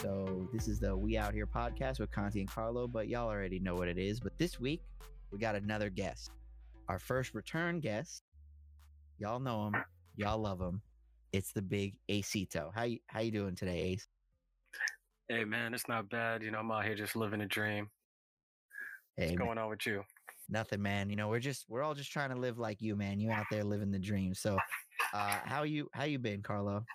So this is the We Out Here podcast with Conti and Carlo, but y'all already know what it is. But this week we got another guest, our first return guest. Y'all know him, y'all love him. It's the big Acito. How you how you doing today, Ace? Hey man, it's not bad. You know, I'm out here just living a dream. Hey, What's man, going on with you? nothing, man. You know, we're just we're all just trying to live like you, man. You out there living the dream. So, uh, how you how you been, Carlo?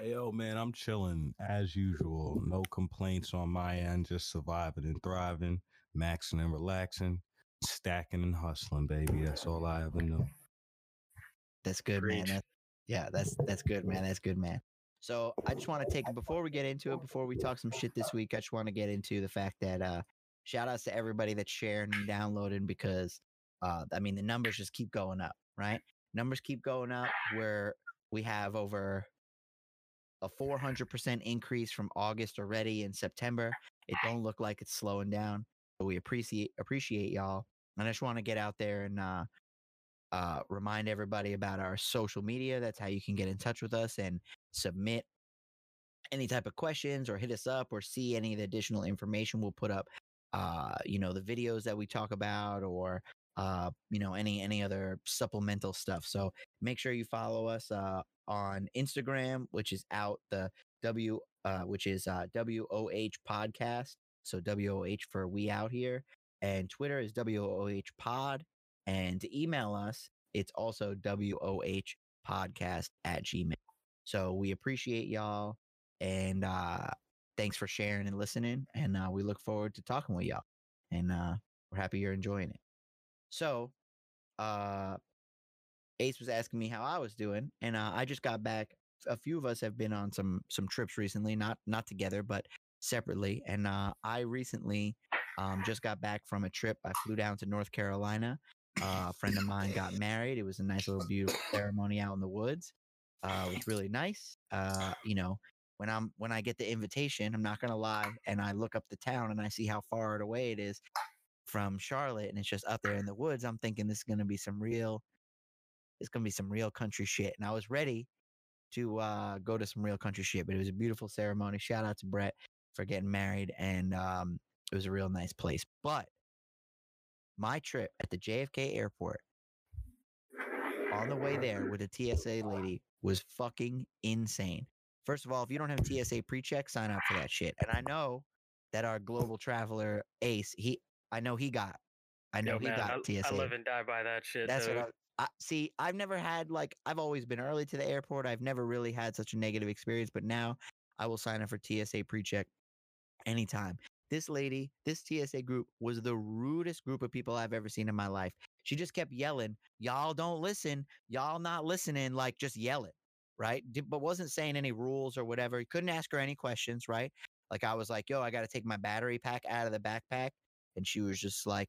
Hey, yo, man, I'm chilling as usual. No complaints on my end. Just surviving and thriving, maxing and relaxing, stacking and hustling, baby. That's all I ever knew. That's good, man. Preach. That, yeah, that's that's good, man. That's good, man. So I just want to take before we get into it, before we talk some shit this week, I just want to get into the fact that uh shout outs to everybody that's sharing and downloading because uh I mean the numbers just keep going up, right? Numbers keep going up where we have over a 400% increase from August already in September. It don't look like it's slowing down. But we appreciate appreciate y'all. And I just want to get out there and uh uh, remind everybody about our social media. That's how you can get in touch with us and submit any type of questions or hit us up or see any of the additional information we'll put up. Uh, you know, the videos that we talk about or uh, you know, any any other supplemental stuff. So make sure you follow us uh on Instagram, which is out the W uh which is uh WOH podcast. So WOH for we out here. And Twitter is WOH pod. And email us, it's also WOH podcast at Gmail. So we appreciate y'all. And uh, thanks for sharing and listening. And uh, we look forward to talking with y'all. And uh, we're happy you're enjoying it. So uh, Ace was asking me how I was doing. And uh, I just got back. A few of us have been on some some trips recently, not not together, but separately. And uh, I recently um, just got back from a trip. I flew down to North Carolina uh, a friend of mine got married. It was a nice little beautiful ceremony out in the woods. Uh, it was really nice. Uh, you know, when I'm when I get the invitation, I'm not gonna lie, and I look up the town and I see how far away it is from Charlotte, and it's just up there in the woods. I'm thinking this is gonna be some real, it's gonna be some real country shit. And I was ready to uh, go to some real country shit, but it was a beautiful ceremony. Shout out to Brett for getting married, and um, it was a real nice place. But my trip at the JFK airport on the way there with a TSA lady was fucking insane. First of all, if you don't have TSA pre-check, sign up for that shit. And I know that our global traveler Ace, he I know he got I know Yo, he man, got I, TSA. I live and die by that shit. That's dude. what I, I see. I've never had like I've always been early to the airport. I've never really had such a negative experience, but now I will sign up for TSA pre-check anytime. This lady, this TSA group was the rudest group of people I've ever seen in my life. She just kept yelling, "Y'all don't listen. Y'all not listening." Like just yelling, right? But wasn't saying any rules or whatever. Couldn't ask her any questions, right? Like I was like, "Yo, I got to take my battery pack out of the backpack," and she was just like,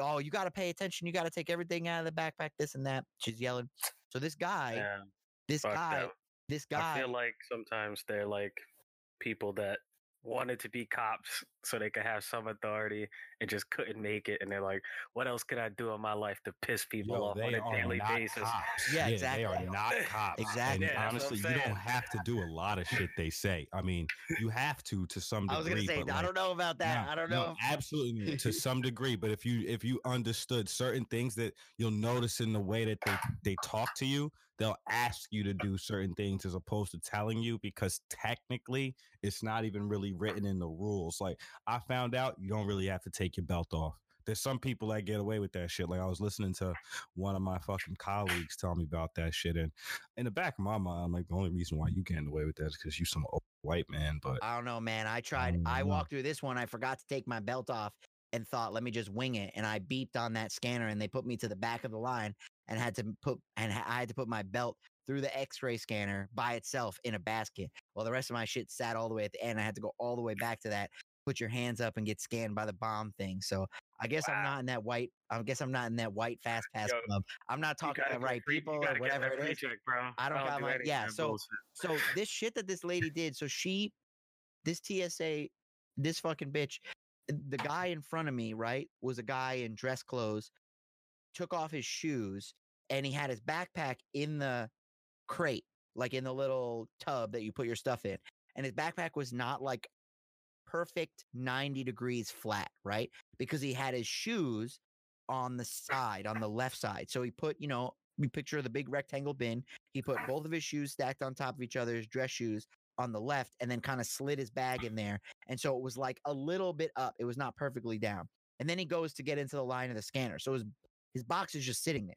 "Oh, you got to pay attention. You got to take everything out of the backpack. This and that." She's yelling. So this guy, Yeah, this guy, this guy. I feel like sometimes they're like people that wanted to be cops so they could have some authority and just couldn't make it, and they're like, "What else could I do in my life to piss people Yo, off on they a daily basis?" cops. Yeah, They exactly. are not cops. Exactly. And Yeah, honestly, you don't have to do a lot of shit they say. I mean, you have to to some degree. I was gonna say, but, I like, don't know about that. no, I don't know. if- absolutely to some degree. But if you if you understood certain things that you'll notice in the way that they they talk to you, they'll ask you to do certain things as opposed to telling you because technically it's not even really written in the rules. Like I found out, you don't really have to take your belt off. There's some people that get away with that shit. Like I was listening to one of my fucking colleagues tell me about that shit, and in the back of my mind, I'm like, the only reason why you getting away with that is because you some old white man. But I don't know, man. I tried. don't I walked through this one. I forgot to take my belt off and thought, let me just wing it. And I beeped on that scanner, and they put me to the back of the line, and had to put and I had to put my belt through the X-ray scanner by itself in a basket. While the rest of my shit sat all the way at the end. I had to go all the way back to that. Put your hands up and get scanned by the bomb thing. So I guess I'm not in that white. I guess I'm not in that white fast pass Yo, club. I'm not talking to the right free- people or whatever it is. it free is. check, bro. I don't got do my- yeah, so- bullshit. So this shit that this lady did, so she, this TSA, this fucking bitch, the guy in front of me, right, was a guy in dress clothes, took off his shoes, and he had his backpack in the crate, like in the little tub that you put your stuff in. and his backpack was not like perfect 90 degrees flat, right? Because he had his shoes on the side, on the left side. So he put, you know, you picture the big rectangle bin. He put both of his shoes stacked on top of each other, his dress shoes on the left, and then kind of slid his bag in there. And so it was like a little bit up. It was not perfectly down. And then he goes to get into the line of the scanner. So his his box is just sitting there.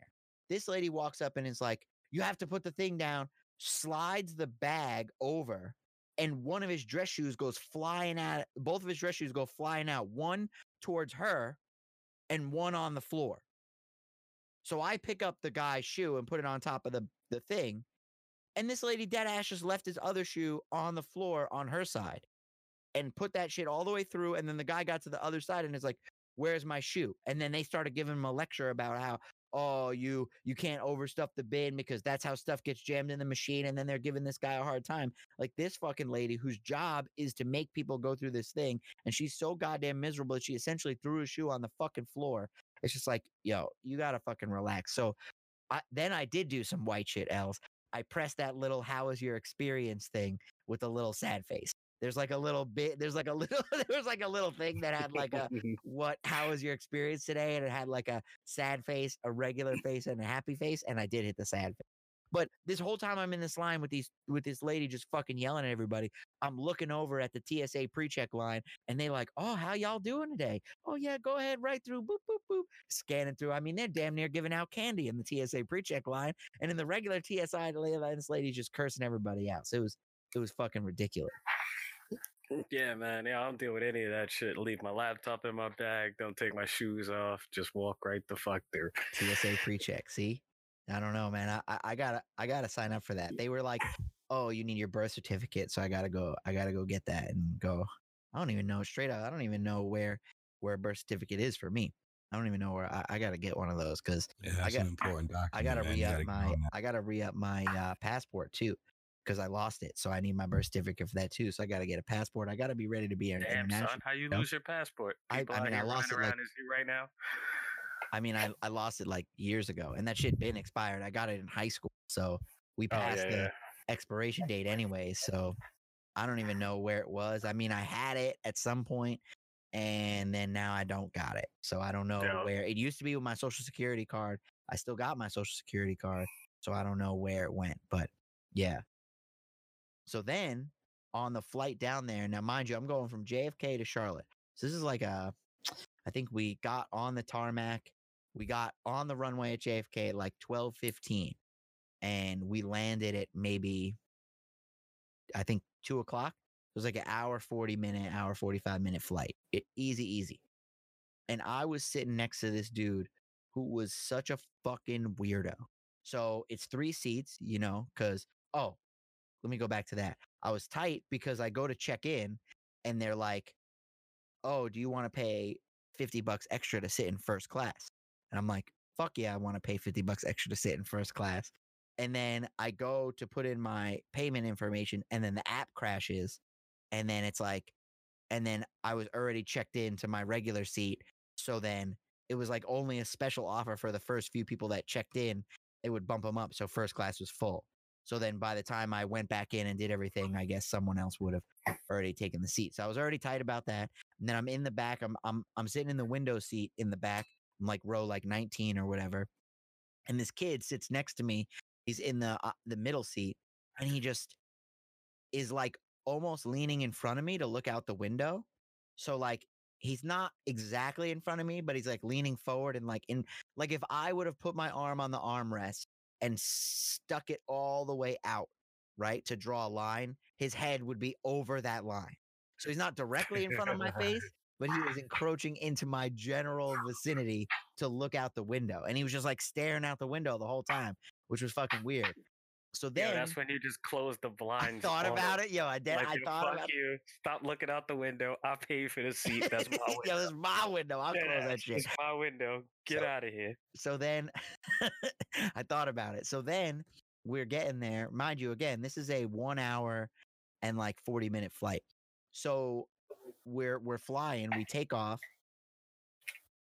This lady walks up and is like, You have to put the thing down, slides the bag over, and one of his dress shoes goes flying out. Both of his dress shoes go flying out, one towards her and one on the floor. So I pick up the guy's shoe and put it on top of the, the thing. And this lady dead ass just left his other shoe on the floor on her side and put that shit all the way through. And then the guy got to the other side and is like, Where's my shoe? And then they started giving him a lecture about how, oh, you you can't overstuff the bin because that's how stuff gets jammed in the machine. And then they're giving this guy a hard time. Like this fucking lady whose job is to make people go through this thing. And she's so goddamn miserable that she essentially threw a shoe on the fucking floor. It's just like, yo, you gotta fucking relax. So I, then I did do some white shit, else. I pressed that little "How was your experience?" thing with a little sad face. There's like a little bit. There's like a little. There was like a little thing that had like a what? How was your experience today? And it had like a sad face, a regular face, and a happy face. And I did hit the sad face. But this whole time I'm in this line with these with this lady just fucking yelling at everybody. I'm looking over at the TSA pre-check line and they like, oh, how y'all doing today? Oh yeah, go ahead, right through, boop, boop, boop. Scanning through. I mean, they're damn near giving out candy in the TSA pre-check line. And in the regular TSA line, this lady's just cursing everybody out. So it was it was fucking ridiculous. Yeah, man. Yeah, I don't deal with any of that shit. Leave my laptop in my bag. Don't take my shoes off. Just walk right the fuck through. TSA pre-check. See, I don't know, man. I, I, I gotta I gotta sign up for that. They were like, oh, you need your birth certificate, so I gotta go. I gotta go get that and go. I don't even know straight up. I don't even know where where a birth certificate is for me. I don't even know where I, I gotta get one of those because Yeah, that's got- an important document. I gotta man. re up my. I gotta re up my uh, passport too because I lost it. So I need my birth mm. certificate for that too. So I gotta get a passport. I gotta be ready to be an Damn, international. son, how you know? lose your passport? I- People I mean, I lost it, like- you right now. I mean, I, I lost it like years ago, and that shit been expired. I got it in high school, so we Oh passed yeah, the yeah. expiration date anyway. So I don't even know where it was. I mean, I had it at some point, and then now I don't got it. So I don't know where it used to be with my social security card. I still got my social security card, so I don't know where it went. But yeah. So then on the flight down there, now mind you, I'm going from JFK to Charlotte. So this is like a, I think we got on the tarmac, we got on the runway at JFK at like 12:15, and we landed at maybe, I think two o'clock. It was like an hour 40 minute, hour 45 minute flight. It, easy, easy. And I was sitting next to this dude who was such a fucking weirdo. So it's three seats, you know, because, oh, let me go back to that. I was tight because I go to check in and they're like, oh, do you want to pay 50 bucks extra to sit in first class? And I'm like, fuck yeah, I want to pay 50 bucks extra to sit in first class. And then I go to put in my payment information and then the app crashes. And then it's like, and then I was already checked into my regular seat. So then it was like only a special offer for the first few people that checked in. It would bump them up. So first class was full. So then by the time I went back in and did everything, I guess someone else would have already taken the seat. So I was already tight about that. And then I'm in the back. I'm I'm I'm sitting in the window seat in the back. I'm like row like 19 or whatever. And this kid sits next to me. He's in the uh, the middle seat and he just is like almost leaning in front of me to look out the window. So like he's not exactly in front of me, but he's like leaning forward and like in like if I would have put my arm on the armrest and stuck it all the way out, right, to draw a line, his head would be over that line. So he's not directly in front of my face, but he was encroaching into my general vicinity to look out the window. And he was just like staring out the window the whole time, which was fucking weird. So Yeah, then that's when you just close the blinds. I thought about it. Yo, I did. Like, I yo, thought fuck about you. Stop looking out the window. I paid for the seat. That's my window. Yo, this is my window. I'll Dead close that shit. It's my window. Get So- out of here. so then I thought about it. So then we're getting there. Mind you, again, this is a one hour and like 40 minute flight. So we're we're flying, we take off,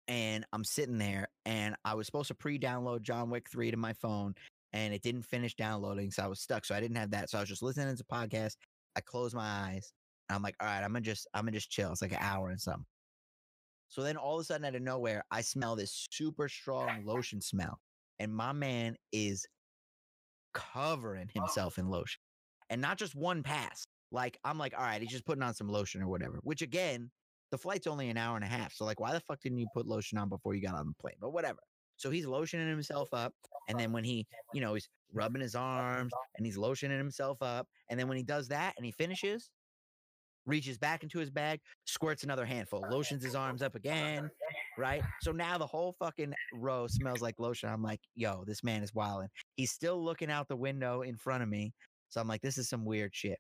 and I'm sitting there and I was supposed to pre-download John Wick 3 to my phone and it didn't finish downloading, so I was stuck. So I didn't have that. So I was just listening to podcast I close my eyes. And I'm like, all right, I'm gonna just I'm gonna just chill. It's like an hour and something. So then all of a sudden out of nowhere, I smell this super strong lotion smell. And my man is covering himself in lotion. And not just one pass. Like I'm like, all right, he's just putting on some lotion or whatever. Which again, the flight's only an hour and a half. So like, why the fuck didn't you put lotion on before you got on the plane? But whatever. So he's lotioning himself up, and then when he, you know, he's rubbing his arms and he's lotioning himself up, and then when he does that and he finishes, reaches back into his bag, squirts another handful, lotions his arms up again, right? So now the whole fucking row smells like lotion. I'm like, yo, this man is wilding. He's still looking out the window in front of me. So I'm like, this is some weird shit.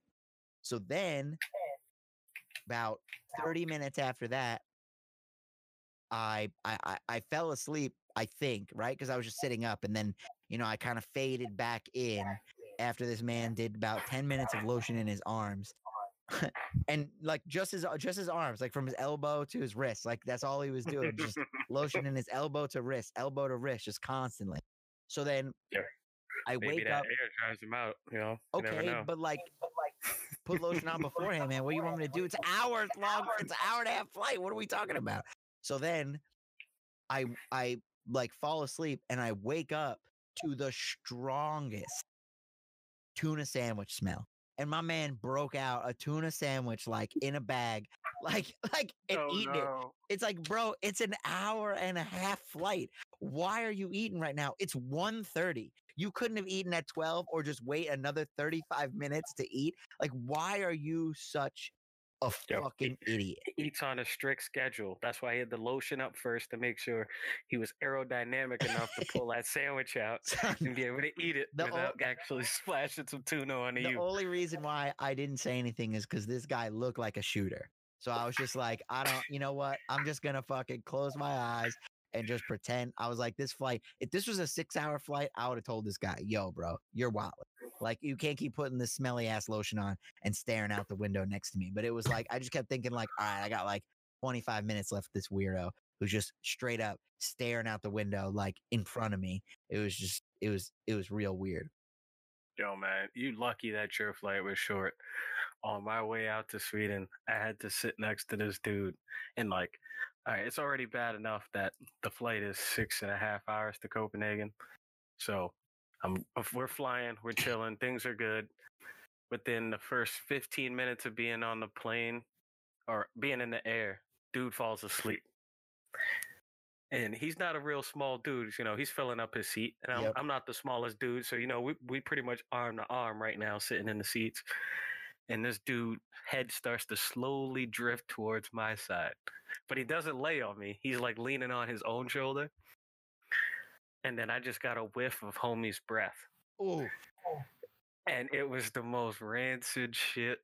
So then, about 30 minutes after that, I I I, fell asleep. I think right because I was just sitting up, and then you know I kind of faded back in after this man did about 10 minutes of lotion in his arms. and like just his uh, just his arms, like from his elbow to his wrist, like that's all he was doing, just lotion in his elbow to wrist, elbow to wrist, just constantly. So then Yeah. I Maybe wake up. air dries him out. You know. You Okay, know. but like, put lotion on beforehand, man. What do you want me to do? It's hours long. It's an hour and a half flight. What are we talking about? So then, I I like fall asleep and I wake up to the strongest tuna sandwich smell. And my man broke out a tuna sandwich like in a bag, like like and oh, eating it. It's like, bro, it's an hour and a half flight. Why are you eating right now? It's 1.30. You couldn't have eaten at 12 or just wait another 35 minutes to eat. Like, why are you such a Yo, fucking idiot? He eats on a strict schedule. That's why he had the lotion up first to make sure he was aerodynamic enough to pull that sandwich out and be able to eat it The o- without actually splashing some tuna on the you. The only reason why I didn't say anything is because this guy looked like a shooter. So I was just like, I don't, you know what? I'm just gonna fucking close my eyes and just pretend. I was like, this flight, if this was a six hour flight, I would have told this guy, yo, bro, you're wild. Like, you can't keep putting this smelly ass lotion on and staring out the window next to me. But it was like, I just kept thinking, like, all right, I got like 25 minutes left. This weirdo who's just straight up staring out the window, like in front of me. It was just, it was, it was real weird. Yo, man, you lucky that your flight was short. On my way out to Sweden, I had to sit next to this dude, and like, all right, it's already bad enough that the flight is six and a half hours to Copenhagen. So, I'm we're flying, we're chilling, things are good. Within the first 15 minutes of being on the plane or being in the air, dude falls asleep. And he's not a real small dude, you know. He's filling up his seat, and I'm, Yep. I'm not the smallest dude, so you know we we pretty much arm to arm right now, sitting in the seats. And this dude head starts to slowly drift towards my side, but he doesn't lay on me. He's like leaning on his own shoulder. And then I just got a whiff of homie's breath, Oh, and it was the most rancid shit.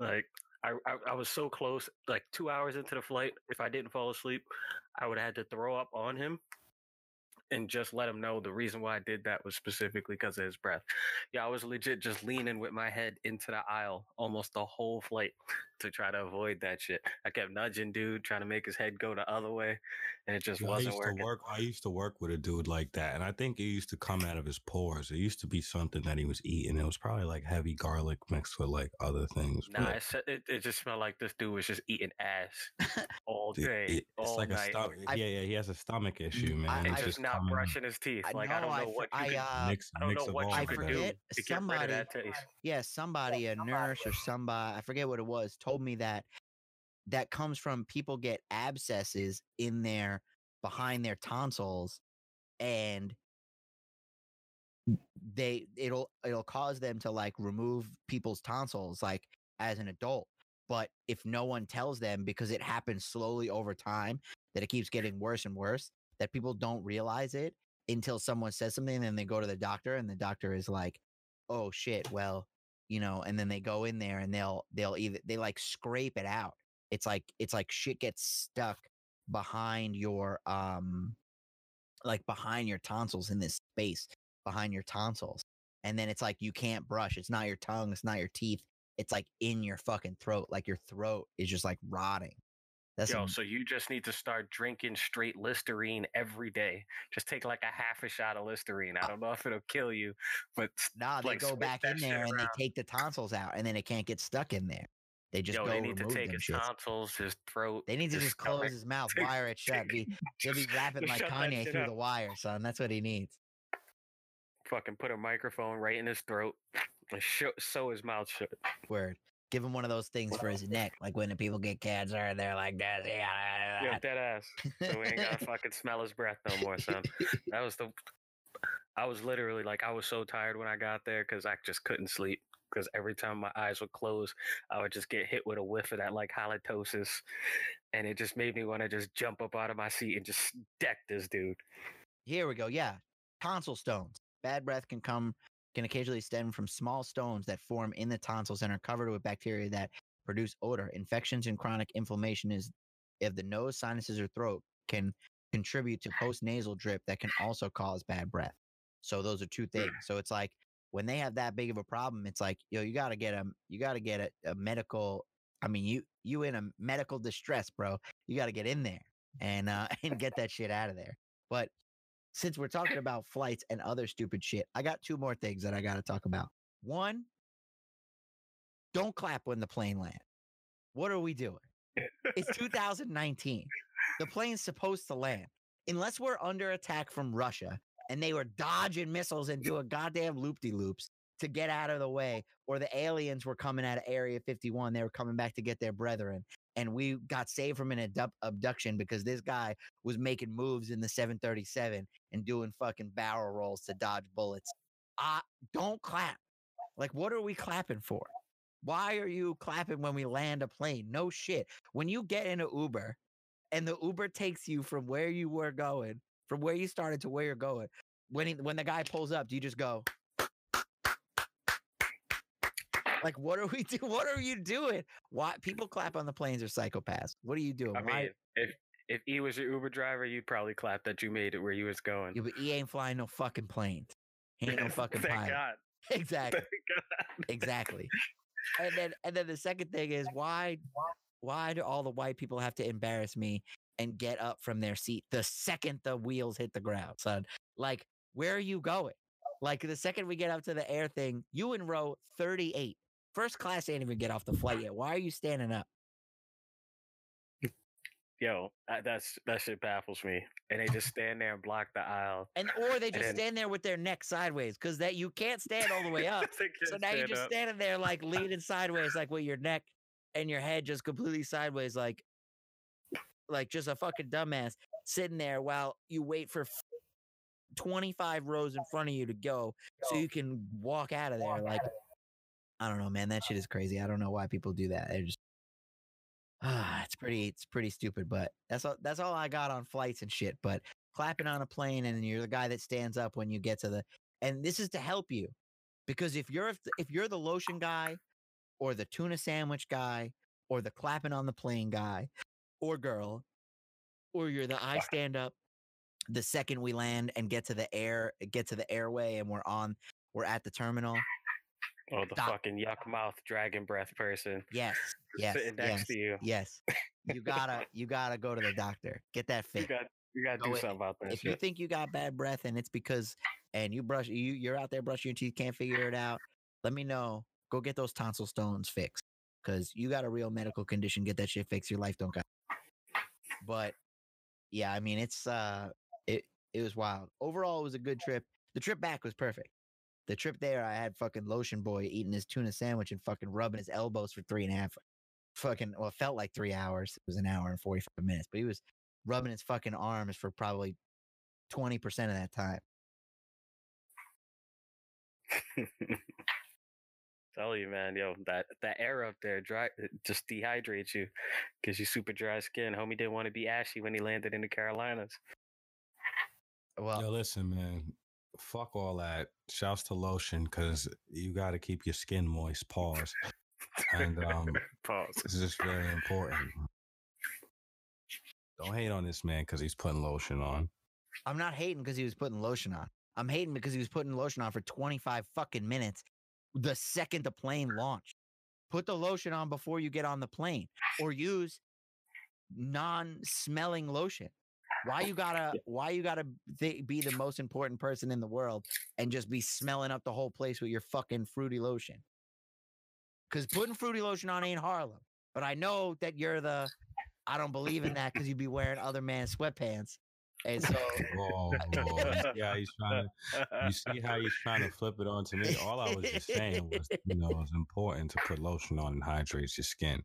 Like I, I, I was so close. Like two hours into the flight, if I didn't fall asleep, I would have had to throw up on him, and just let him know the reason why I did that was specifically because of his breath. Yeah, I was legit just leaning with my head into the aisle almost the whole flight to try to avoid that shit. I kept nudging dude, trying to make his head go the other way, and it just Yeah, I wasn't used working. to work. I used to work with a dude like that, and I think it used to come out of his pores. It used to be something that he was eating. It was probably like heavy garlic mixed with like other things. Nah, but it, it, it just smelled like this dude was just eating ass all day, it- it's all like a night. stomach. I- yeah, yeah, he has a stomach issue, man. I- and I- just just not brushing his teeth. I like I don't know, I what you I, could, uh, mix, I don't mix know what you I of could that. do forget to get rid somebody- of that taste. yeah, somebody, a nurse or somebody, I forget what it was, told me that that comes from people get abscesses in their behind their tonsils and they it'll it'll cause them to like remove people's tonsils like as an adult. But if no one tells them because it happens slowly over time that it keeps getting worse and worse that people don't realize it until someone says something and then they go to the doctor and the doctor is like oh shit well you know and then they go in there and they'll they'll either they like scrape it out. It's like it's like shit gets stuck behind your um like behind your tonsils in this space behind your tonsils and then it's like you can't brush. It's not your tongue it's not your teeth. It's like in your fucking throat like your throat is just like rotting That's Yo, some- so you just need to start drinking straight Listerine every day. Just take like a half a shot of Listerine. I ah. don't know if it'll kill you, but nah. They like, go back in there and around. they take the tonsils out, and then it can't get stuck in there. They just yo, go they need to take his shits. tonsils, his throat. They need to just close his mouth, wire it shut. Be, he'll be rapping like Kanye through up. the wire, son. That's what he needs. Fucking put a microphone right in his throat and show, sew his mouth shut. Word. Give him one of those things for his neck, like when the people get cancer and they're like that. Yeah, Yeah. dead ass. So we ain't gotta fucking smell his breath no more, son. That was the. I was literally like, I was so tired when I got there because I just couldn't sleep. Because every time my eyes would close, I would just get hit with a whiff of that like halitosis, and it just made me want to just jump up out of my seat and just deck this dude. Here we go. Yeah. Tonsil stones. Bad breath can come can occasionally stem from small stones that form in the tonsils and are covered with bacteria that produce odor. Infections and chronic inflammation is of the nose, sinuses, or throat can contribute to post-nasal drip that can also cause bad breath. So those are two things. So it's like when they have that big of a problem, it's like, yo, you gotta get a you gotta get a, a medical I mean, you you in a medical distress, bro. You gotta get in there and uh and get that shit out of there. But since we're talking about flights and other stupid shit, I got two more things that I got to talk about. One, don't clap when the plane lands. What are we doing? It's 2019. The plane's supposed to land. Unless we're under attack from Russia and they were dodging missiles and doing goddamn loop de loops to get out of the way, or the aliens were coming out of Area 51, they were coming back to get their brethren, and we got saved from an abduc- abduction because this guy was making moves in the 737 and doing fucking barrel rolls to dodge bullets. Uh, don't clap. Like, what are we clapping for? Why are you clapping when we land a plane? No shit. When you get in an Uber and the Uber takes you from where you were going, from where you started to where you're going, when he, when the guy pulls up, do you just go? Like, what are we do? What are you doing? Why people clap on the planes are psychopaths? What are you doing? I Why? mean, if if he was your Uber driver, you'd probably clap that you made it where you was going. Yeah, but he ain't flying no fucking planes. He ain't no fucking Thank pilot. God. Exactly. Thank God. exactly. And then and then the second thing is why why do all the white people have to embarrass me and get up from their seat the second the wheels hit the ground, son? Like, where are you going? Like the second we get up to the air thing, you in row 38. First class ain't even get off the flight yet. Why are you standing up? Yo, that- that's that shit baffles me. And they just stand there and block the aisle. And or they just then- stand there with their neck sideways because that you can't stand all the way up. So now you're just up. standing there like leaning sideways, like with your neck and your head just completely sideways, like like just a fucking dumbass sitting there while you wait for 25 rows in front of you to go so you can walk out of there. Like, I don't know, man. That shit is crazy. I don't know why people do that. They're just ah, it's pretty, it's pretty stupid. But that's all. That's all I got on flights and shit. But clapping on a plane and you're the guy that stands up when you get to the, and this is to help you because if you're if, if you're the lotion guy or the tuna sandwich guy or the clapping on the plane guy or girl or you're the I stand up the second we land and get to the air get to the airway and we're on we're at the terminal Oh, the fucking yuck mouth dragon breath person yes yes sitting next yes to you. yes. You gotta you gotta go to the doctor. Get that You fixed. got you got to Go do in- something about that if you think you got bad breath and it's because and you brush you you're out there brushing your teeth can't figure it out let me know. Go get those tonsil stones fixed because you got a real medical condition get that shit fixed your life don't got but yeah i mean it's uh it it was wild. Overall it was a good trip. The trip back was perfect the trip there i had fucking lotion boy eating his tuna sandwich and fucking rubbing his elbows for three and a half fucking well it felt like three hours it was an hour and 45 minutes but he was rubbing his fucking arms for probably 20% of that time. Tell you, man, yo, that that air up there dry it just dehydrates you, gives you super dry skin. Homie didn't want to be ashy when he landed in the Carolinas. Well, Yo, listen, man. Fuck all that. Shouts to lotion because you got to keep your skin moist. Pause. And um, Pause. this is just very important. Don't hate on this man because he's putting lotion on. I'm not hating because he was putting lotion on. I'm hating because he was putting lotion on for 25 fucking minutes the second the plane launched. Put the lotion on before you get on the plane or use non-smelling lotion. Why you gotta why you gotta th- be the most important person in the world and just be smelling up the whole place with your fucking fruity lotion? Because putting fruity lotion on ain't Harlem. But I know that you're the I don't believe in that because you'd be wearing other man's sweatpants. And so Oh, yeah, he's trying to. You see how he's trying to flip it onto me? All I was just saying was, you know, it's important to put lotion on and hydrates your skin.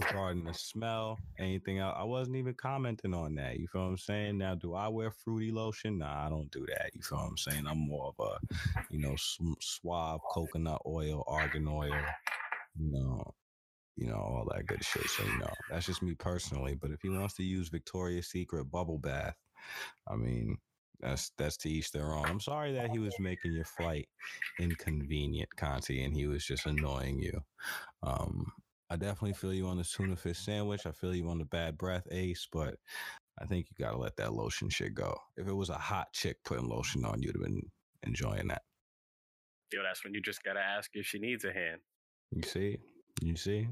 Regarding the smell, anything else, I wasn't even commenting on that. You feel what I'm saying? Now, do I wear fruity lotion? Nah, I don't do that. You feel what I'm saying? I'm more of a, you know, suave coconut oil, argan oil, you know, you know, all that good shit. So, you know, that's just me personally. But if he wants to use Victoria's Secret bubble bath, I mean, that's that's to each their own. I'm sorry that he was making your flight inconvenient, Conti, and he was just annoying you. Um, I definitely feel you on the tuna fish sandwich. I feel you on the bad breath, Ace, but I think you gotta let that lotion shit go. If it was a hot chick putting lotion on, you'd have been enjoying that. Yo, that's when you just gotta ask if she needs a hand. You see? You see?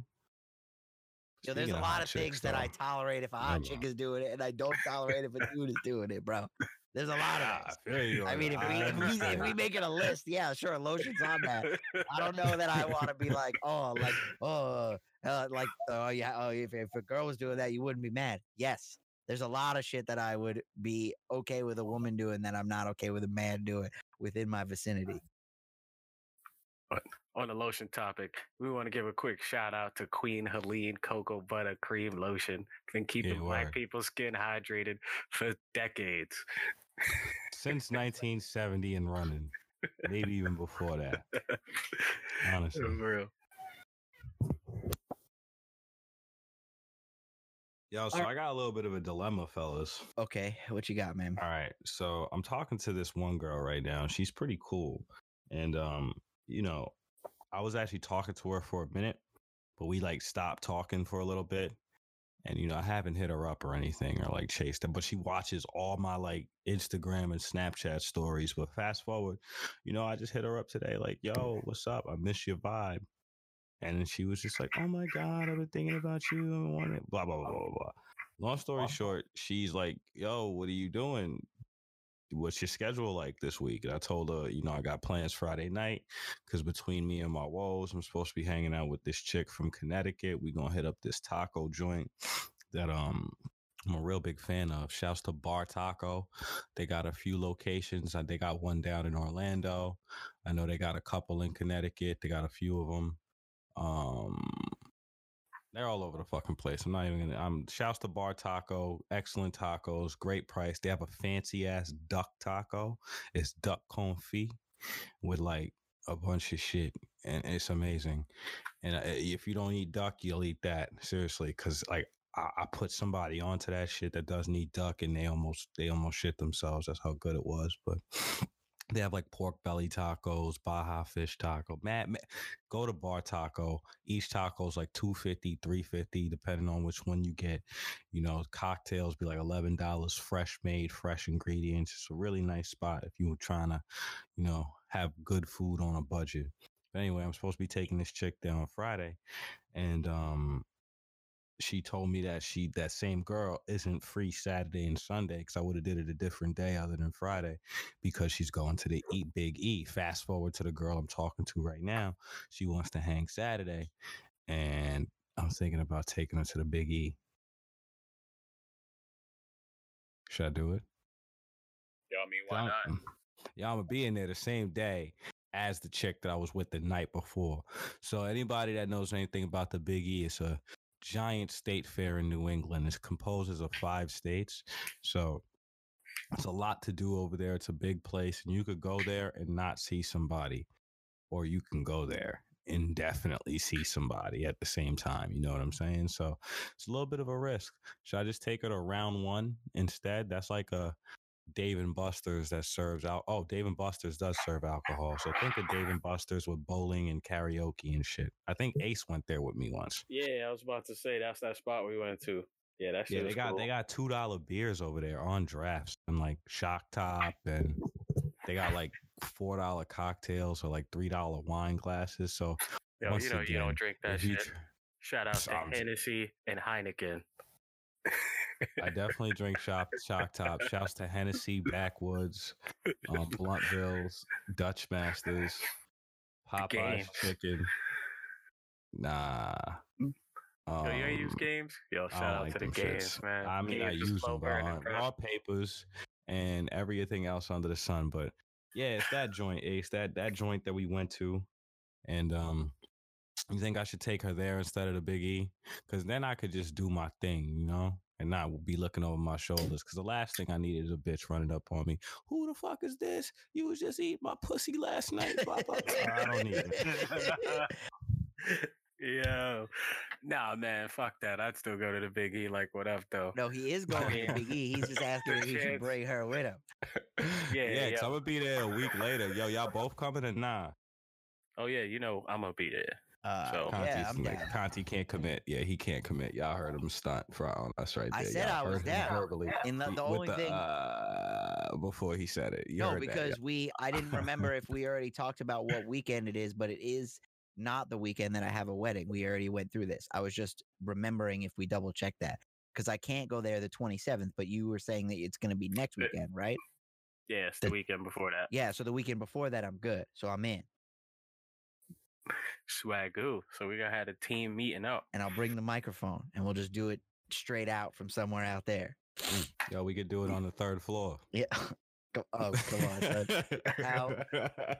Yo, there's Speaking a lot of things that I tolerate if a hot chick is doing it, and I don't tolerate if a dude is doing it, bro. There's a lot of I things. feel I mean, if we if we, if we make it a list, yeah, sure, lotions on that. I don't know that I want to be like, oh, like, oh, uh, like, oh yeah, oh, if if a girl was doing that, you wouldn't be mad. Yes, there's a lot of shit that I would be okay with a woman doing that I'm not okay with a man doing within my vicinity. On the lotion topic, we want to give a quick shout out to Queen Helene Cocoa Butter Cream Lotion. Been keeping Yeah, black word. people's skin hydrated for decades. Since 1970 and running, maybe even before that. Honestly. For real. Yo, so I got a little bit of a dilemma, fellas. Okay, what you got, man? All right. So I'm talking to this one girl right now. She's pretty cool. And um, you know, I was actually talking to her for a minute, but we like stopped talking for a little bit. And you know, I haven't hit her up or anything or like chased her, but she watches all my like Instagram and Snapchat stories. But fast forward, you know, I just hit her up today, like, yo, what's up? I miss your vibe. And then she was just like, "Oh my god, I've been thinking about you and wanted blah blah blah blah blah." Long story short, she's like, "Yo, what are you doing? What's your schedule like this week?" And I told her, you know, I got plans Friday night because between me and my woes, I'm supposed to be hanging out with this chick from Connecticut. We're gonna hit up this taco joint that um I'm a real big fan of. Shouts to Bar Taco. They got a few locations. Uh, They got one down in Orlando. I know they got a couple in Connecticut. They got a few of them. Um, they're all over the fucking place. I'm not even gonna. I'm shouts to Bar Taco, excellent tacos, great price. They have a fancy ass duck taco. It's duck confit with like a bunch of shit, and it's amazing. And uh, if you don't eat duck, you'll eat that seriously, because like I, I put somebody onto that shit that doesn't eat duck, and they almost they almost shit themselves. That's how good it was, but. They have like pork belly tacos, Baja fish taco. Man, go to Bar Taco. Each taco is like 250 350 depending on which one you get. You know, cocktails be like $11, fresh made, fresh ingredients. It's a really nice spot if you were trying to, you know, have good food on a budget. But anyway, I'm supposed to be taking this chick down on Friday. And um she told me that she that same girl isn't free Saturday and Sunday because I would have did it a different day other than Friday because she's going to the Eat Big E. Fast forward to the girl I'm talking to right now. She wants to hang Saturday, and I'm thinking about taking her to the Big E. Should I do it? Yo, I mean, why not? Yeah, I'm gonna be in there the same day as the chick that I was with the night before. So anybody that knows anything about the Big E, it's a giant state fair in New England. It composes of five states. So it's a lot to do over there. It's a big place, and you could go there and not see somebody, or you can go there and definitely see somebody at the same time. You know what I'm saying? So it's a little bit of a risk. Should I just take her to round one instead? That's like a Dave and Buster's that serves out. Oh, Dave and Buster's does serve alcohol. So think of Dave and Buster's with bowling and karaoke and shit. I think Ace went there with me once. Yeah, I was about to say that's that spot we went to. Yeah, that's Yeah, they got cool. they got two dollar beers over there on drafts and like shock top and they got like four dollar cocktails or like three dollar wine glasses. So Yo, you know you don't drink that if you shit. tr- Shout out to I'm- Hennessy and Heineken. I definitely drink shop shock top. Shouts to Hennessy, Backwoods, um, Bluntvilles, Dutch Masters, Popeyes games. chicken. Nah. Yo, you ain't use Um, games? Yo, shout out like to the games, shits. man. I mean, I Games is use them, but on bro. raw papers and everything else under the sun. But yeah, it's that joint, Ace. That that joint that we went to, and um, you think I should take her there instead of the Big E? Because then I could just do my thing, you know, and not be looking over my shoulders. Because the last thing I need is a bitch running up on me. Who the fuck is this? You was just eating my pussy last night. Blah, blah, blah. I don't need it. Yo, nah, man, fuck that. I'd still go to the Big E, like whatever though. No, he is going to Yeah. Big E. He's just asking if he should bring her with him. Yeah, yeah, because yeah. I'm gonna be there a week later. Yo, y'all both coming or nah? Oh yeah, you know I'm gonna be there. Uh, So- Conti's yeah, like. Conti can't commit. Yeah, he can't commit. Y'all heard him stunt for on us right there. I said Y'all I was heard him down. verbally And the, the with only the, thing, uh, before he said it. You no, heard that, because yeah. we, I didn't remember if we already talked about what weekend it is, but it is not the weekend that I have a wedding. We already went through this. I was just remembering if we double check that because I can't go there the 27th, but you were saying that it's going to be next weekend, right? Yeah, the The- weekend before that. Yeah. So the weekend before that, I'm good. So I'm in Swagoo. So we gonna have a team meeting up. and I'll bring the microphone and we'll just do it straight out from somewhere out there. Mm. Yo, we could do it on the third floor. Yeah. Oh, come on, son. How-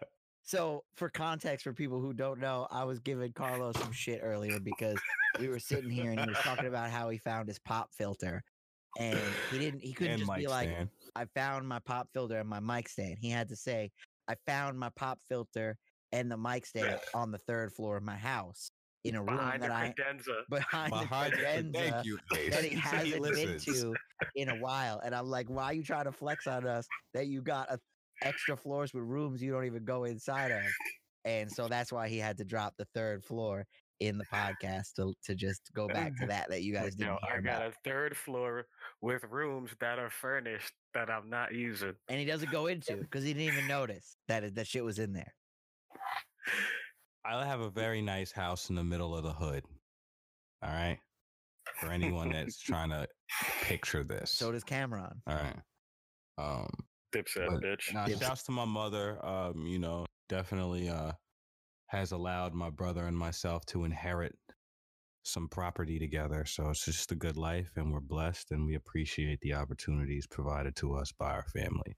So, for context, for people who don't know, I was giving Carlos some shit earlier because we were sitting here and he was talking about how he found his pop filter, and he didn't. He couldn't and just Mike be like, stand. "I found my pop filter and my mic stand." He had to say, "I found my pop filter and the mic stand on the third floor of my house in a room Behind the that I credenza. behind, Behind the the- credenza Thank you, Ace. that he He hasn't been listens. to in a while." And I'm like, "Why are you trying to flex on us that you got a extra floors with rooms you don't even go inside of?" And so that's why he had to drop the third floor in the podcast to to just go back to that that you guys didn't Yo, hear I got about. a third floor with rooms that are furnished that I'm not using. And he doesn't go into because he didn't even notice that that shit was in there. I have a very nice house in the middle of the hood. All right. For anyone that's trying to picture this. So does Cam'ron. all right. Um Dipset, But- bitch. Now, Yes. shouts to my mother. Um, you know, definitely uh has allowed my brother and myself to inherit some property together. So it's just a good life and we're blessed and we appreciate the opportunities provided to us by our family.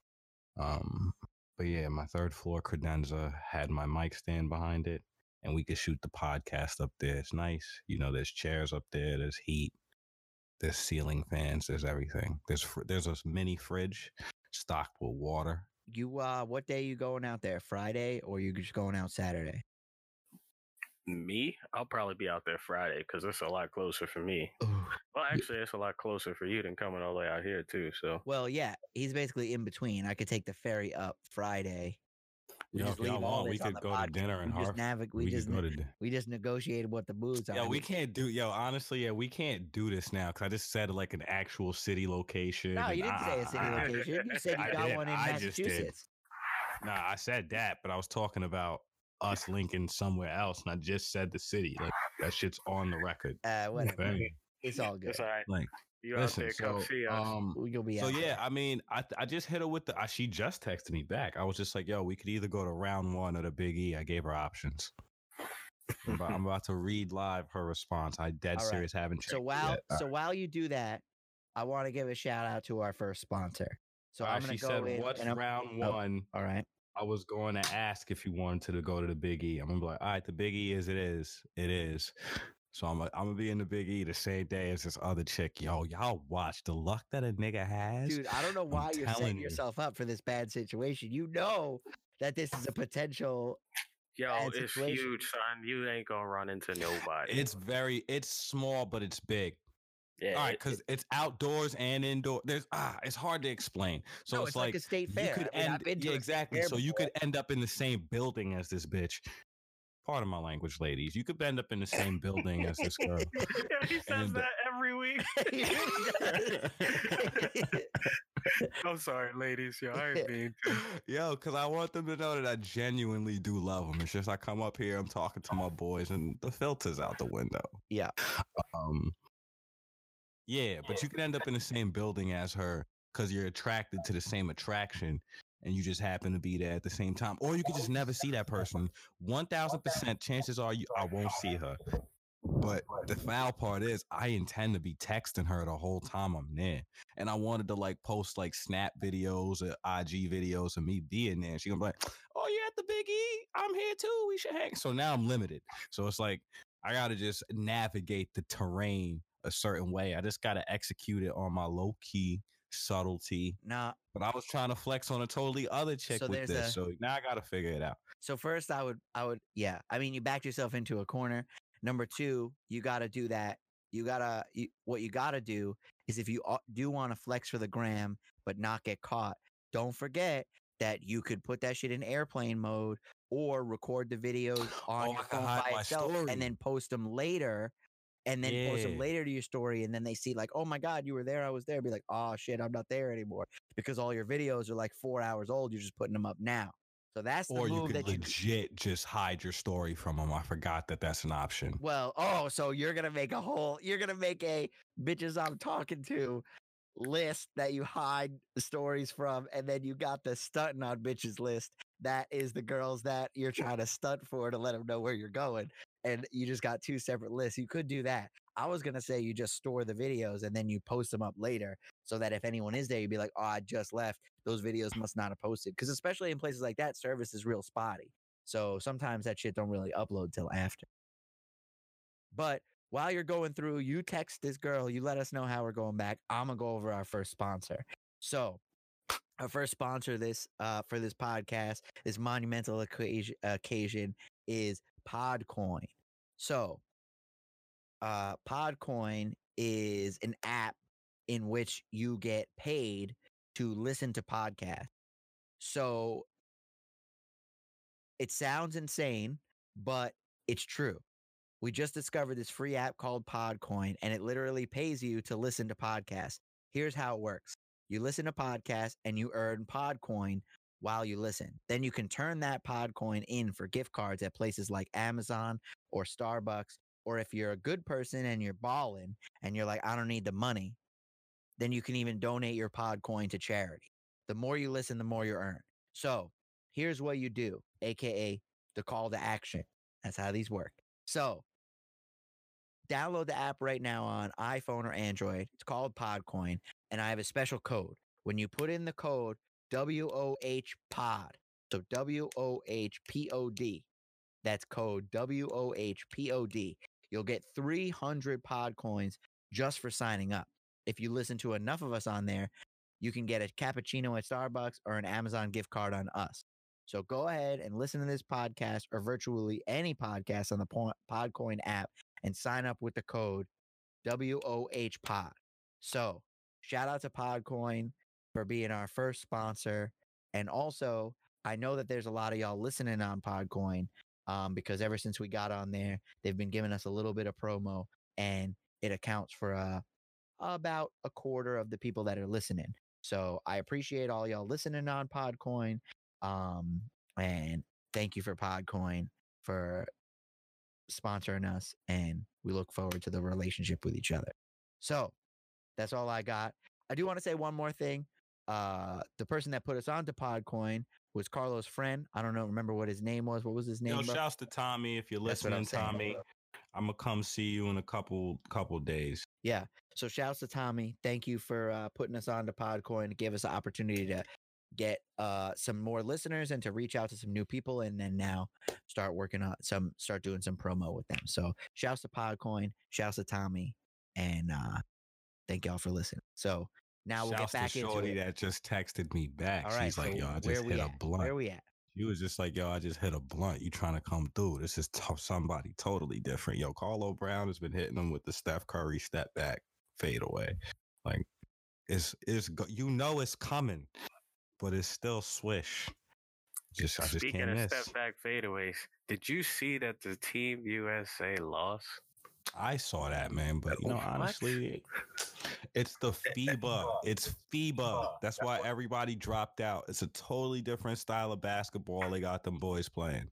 Um, but yeah, my third floor credenza had my mic stand behind it and we could shoot the podcast up there. It's nice. You know, there's chairs up there, there's heat, there's ceiling fans, there's everything. There's fr- there's a mini fridge stocked with water. You uh, what day you going out there? Friday or you just going out Saturday? Me, I'll probably be out there Friday because it's a lot closer for me. Well, actually, it's a lot closer for you than coming all the way out here too. So Well, yeah, he's basically in between. I could take the ferry up Friday. We Yo, just if leave all want, we this on could the go to dinner and we just Hartford. navig- we, we just go ne- to. di- we just negotiated what the booze are. Yeah, we We- can't do. Yo, honestly, yeah, we can't do this now because I just said like an actual city location. No, you didn't say a city I- location. You said you I got did. one in I. Massachusetts. Nah, I said that, but I was talking about us linking somewhere else, and I just said the city. Like that shit's on the record. Uh, whatever. Bang. It's all good. it's all right. Like, You listen, out there? Come so see us. um, You'll be so out yeah, there. I mean, I I just hit her with the. I, she just texted me back. I was just like, yo, we could either go to round one or the Big E. I gave her options. I'm about, I'm about to read live her response. I dead All right. serious haven't checked. So while yet. So while you do that, I want to give a shout out to our first sponsor. So all I'm gonna she go said, in. "What's and I'm- round oh. one?" All right. I was going to ask if you wanted to go to the Big E. I'm gonna be like, all right, the Big E is it is, it is. So I'm, I'm gonna be in the Big E the same day as this other chick. Yo, y'all watch the luck that a nigga has. Dude, I don't know why you're setting you. yourself up for this bad situation. You know that this is a potential. Yo, bad it's situation. huge, son. You ain't gonna run into nobody. It's very, it's small, but it's big. Yeah, all right, it- because it's outdoors and indoor. There's ah, it's hard to explain. So no, it's, it's like, like, a state you fair. could I mean, end, been yeah, exactly. fair So you could end up in the same building as this bitch. Pardon my language, ladies. You could end up in the same building as this girl. Yeah, he says and- that every week. He really does. I'm sorry, ladies. Yo, I ain't mean to. Yo, because I want them to know that I genuinely do love them. It's just I come up here, I'm talking to my boys, and the filter's out the window. Yeah. Um. Yeah, but you can end up in the same building as her because you're attracted to the same attraction and you just happen to be there at the same time. Or you could just never see that person. 1000% chances are you I won't see her. But the foul part is I intend to be texting her the whole time I'm there. And I wanted to like post like snap videos or IG videos of me being there. She gonna be like, Oh, you're at the Big E. I'm here too. We should hang. So now I'm limited. So it's like I gotta just navigate the terrain a certain way. I just gotta execute it on my low key subtlety. Nah. But I was trying to flex on a totally other chick So with this. a- so now I gotta figure it out. So first, I would, I would, yeah. I mean, you backed yourself into a corner. Number two, you got to do that. You gotta, you, what you gotta do is if you do want to flex for the gram but not get caught, don't forget that you could put that shit in airplane mode or record the videos on Oh, your phone by itself story. and then post them later. And then post them later to your story, and then they see like, "Oh my God, you were there! I was there." Be like, "Oh shit, I'm not there anymore," because all your videos are like four hours old. You're just putting them up now. So that's the Or you could that you legit just hide your story from them. I forgot that that's an option. Well, oh, so you're gonna make a whole you're gonna make a bitches I'm talking to list that you hide stories from, and then you got the stunting on bitches list. That is the girls that you're trying to stunt for to let them know where you're going. And you just got two separate lists. You could do that. I was gonna say you just store the videos and then you post them up later so that if anyone is there, you'd be like, Oh, I just left. Those videos must not have posted. Because especially in places like that, service is real spotty. So sometimes that shit don't really upload till after. But while you're going through, you text this girl, you let us know how we're going back. I'm gonna go over our first sponsor. So our first sponsor this uh for this podcast, this monumental occasion, occasion is Podcoin. So uh Podcoin is an app in which you get paid to listen to podcasts. So it sounds insane, but it's true. We just discovered this free app called Podcoin, and it literally pays you to listen to podcasts. Here's how it works you listen to podcasts and you earn Podcoin while you listen. Then you can turn that Podcoin in for gift cards at places like Amazon or Starbucks. Or if you're a good person and you're balling and you're like, I don't need the money, then you can even donate your Podcoin to charity. The more you listen, the more you earn. So here's what you do, AKA the call to action. That's how these work. So download the app right now on iPhone or Android. It's called Podcoin, and I have a special code. When you put in the code WOH Pod, so W O H P O D, that's code W O H P O D, you'll get 300 pod coins just for signing up. If you listen to enough of us on there, you can get a cappuccino at Starbucks or an Amazon gift card on us. So go ahead and listen to this podcast or virtually any podcast on the Po- Podcoin app and sign up with the code WOH Pod. So shout out to Podcoin for being our first sponsor. And also, I know that there's a lot of y'all listening on Podcoin um, because ever since we got on there, they've been giving us a little bit of promo and it accounts for uh, about a quarter of the people that are listening. So I appreciate all y'all listening on Podcoin. Um, and thank you for Podcoin for sponsoring us. And we look forward to the relationship with each other. So that's all I got. I do want to say one more thing. Uh, the person that put us onto Podcoin was Carlos' friend. I don't know, remember what his name was. What was his name? Yo, bro? shouts to Tommy. If you're I'm listening, saying. Tommy, I'm gonna come see you in a couple couple days. Yeah. So shouts to Tommy. Thank you for uh, putting us on to Podcoin to give us the opportunity to get uh, some more listeners and to reach out to some new people and then now start working on some start doing some promo with them. So shouts to Podcoin, shouts to Tommy, and uh, thank y'all for listening. So now we'll Shouts get back to into Shorty it. that just texted me back. All right, She's like, so "Yo, I where just we hit a at? blunt." Where we at? She was just like, "Yo, I just hit a blunt. You trying to come through? This is tough. Somebody totally different." Yo, Carlo Brown has been hitting him with the Steph Curry step back fade away. Like, it's it's you know it's coming, but it's still swish. Just I just Speaking can't of miss. step back fadeaways, did you see that the Team USA lost? I saw that, man. But you know, What? honestly, it's the FIBA. It's FIBA. That's why everybody dropped out. It's a totally different style of basketball they got them boys playing.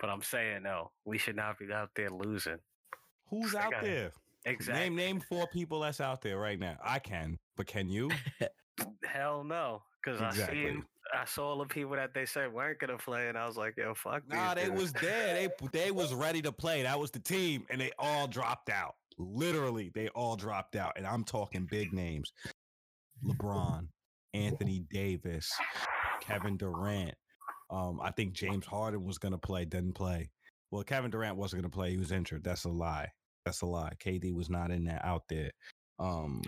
But I'm saying no, we should not be out there losing. Who's out got it. there? exactly. Name name four people that's out there right now. I can, but can you? Hell no, because I Exactly. seen I saw the people that they said weren't gonna play, and I was like, yo, fuck. Nah, they dudes. was there. They they was ready to play. That was the team, and they all dropped out. Literally, they all dropped out, and I'm talking big names: LeBron, Anthony Davis, Kevin Durant. Um, I think James Harden was gonna play, didn't play. Well, Kevin Durant wasn't gonna play; he was injured. That's a lie. That's a lie. KD was not in there out there. Um,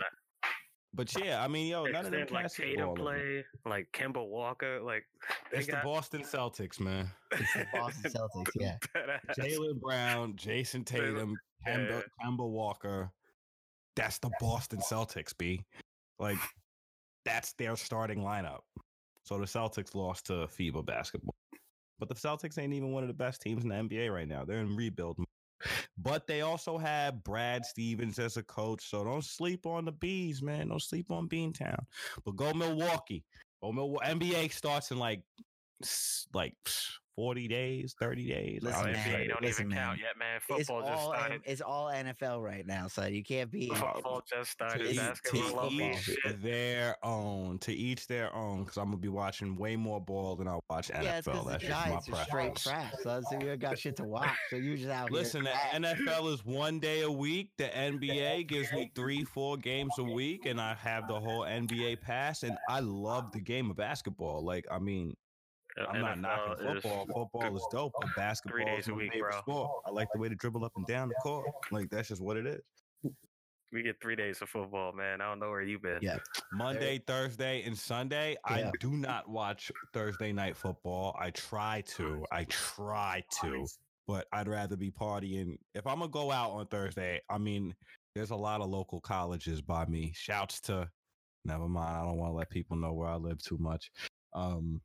but yeah, I mean, yo, They none of them said, like Tatum play, like Kemba Walker, like they It's the Boston Celtics, man. It's the Boston Celtics, yeah. that. Jaylen Brown, Jayson Tatum, Tatum, Kemba, yeah. Kemba Walker. That's the Boston Celtics, B. Like, that's their starting lineup. So the Celtics lost to FIBA basketball. But the Celtics ain't even one of the best teams in the NBA right now. They're in rebuild. mode. But they also have Brad Stevens as a coach. So don't sleep on the bees, man. Don't sleep on Beantown. But go Milwaukee. Go Milwaukee. NBA starts in like like 40 days, 30 days. Oh, Listen, I'm man, NBA don't listen, even count man. yet, man. It's just all started. N- it's all NFL right now, so you can't be. Football just started. to, Basketball, to love all each shit. their own. To each their own. Because I'm gonna be watching way more ball than I'll watch NFL. Yeah, it's because the That's just my are straight preference. trash. So, so you got shit to watch. So you just out Listen, the. NFL is one day a week. The NBA gives me three, four games a week, and I have the whole NBA pass. And I love the game of basketball. Like, I mean, I'm not knocking NFL is- football. Football is dope, but basketball days is a my week, favorite bro. sport. I like the way to dribble up and down the court. Like that's just what it is. We get three days of football, man. I don't know where you been. Yeah. Monday, Thursday, and Sunday. I do not watch Thursday night football. I try to. I try to, but I'd rather be partying. If I'm gonna go out on Thursday, I mean, there's a lot of local colleges by me. Shouts to. Never mind. I don't want to let people know where I live too much. Um,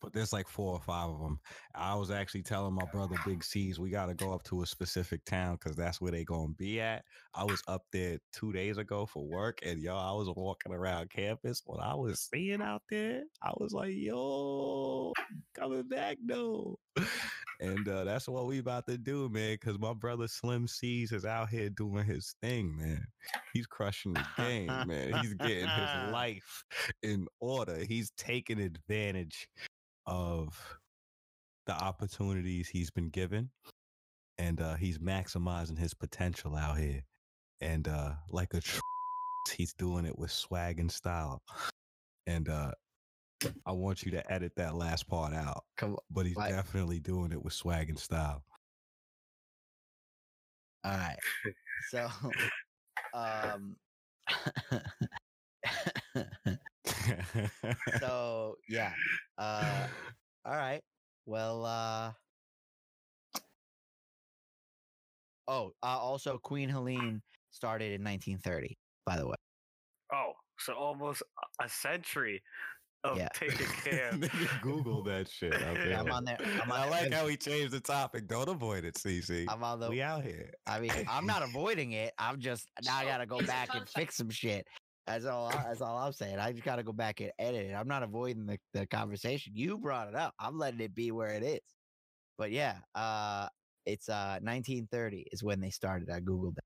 but there's like four or five of them. I was actually telling my brother Big C's we got to go up to a specific town because that's where they gonna be at. I was up there two days ago for work, and yo, I was walking around campus. What I was seeing out there, I was like, yo, coming back though. And uh, that's what we about to do, man. Because my brother Slim C's is out here doing his thing, man. He's crushing the game, man. He's getting his life in order. He's taking advantage of the opportunities he's been given, and uh, he's maximizing his potential out here. And uh, like a, tr- he's doing it with swag and style. And uh, I want you to edit that last part out, Come on. but he's Right. definitely doing it with swag and style. All right. So, um, so yeah. Uh, all right. Well, uh, oh, uh, also Queen Helene started in 1930. By the way, Oh, so almost a- a century of Yeah. taking care. of- Nigga, Google that shit. I Yeah, I'm on there. I'm on I like web- how he changed the topic. Don't avoid it, CC. I'm on the. we out here. I mean, I'm not avoiding it. I'm just now I gotta go back and fix some shit. That's all. I- That's all I'm saying. I just gotta go back and edit it. I'm not avoiding the, the conversation. You brought it up. I'm letting it be where it is. But yeah, uh, it's uh 1930 is when they started. I googled it.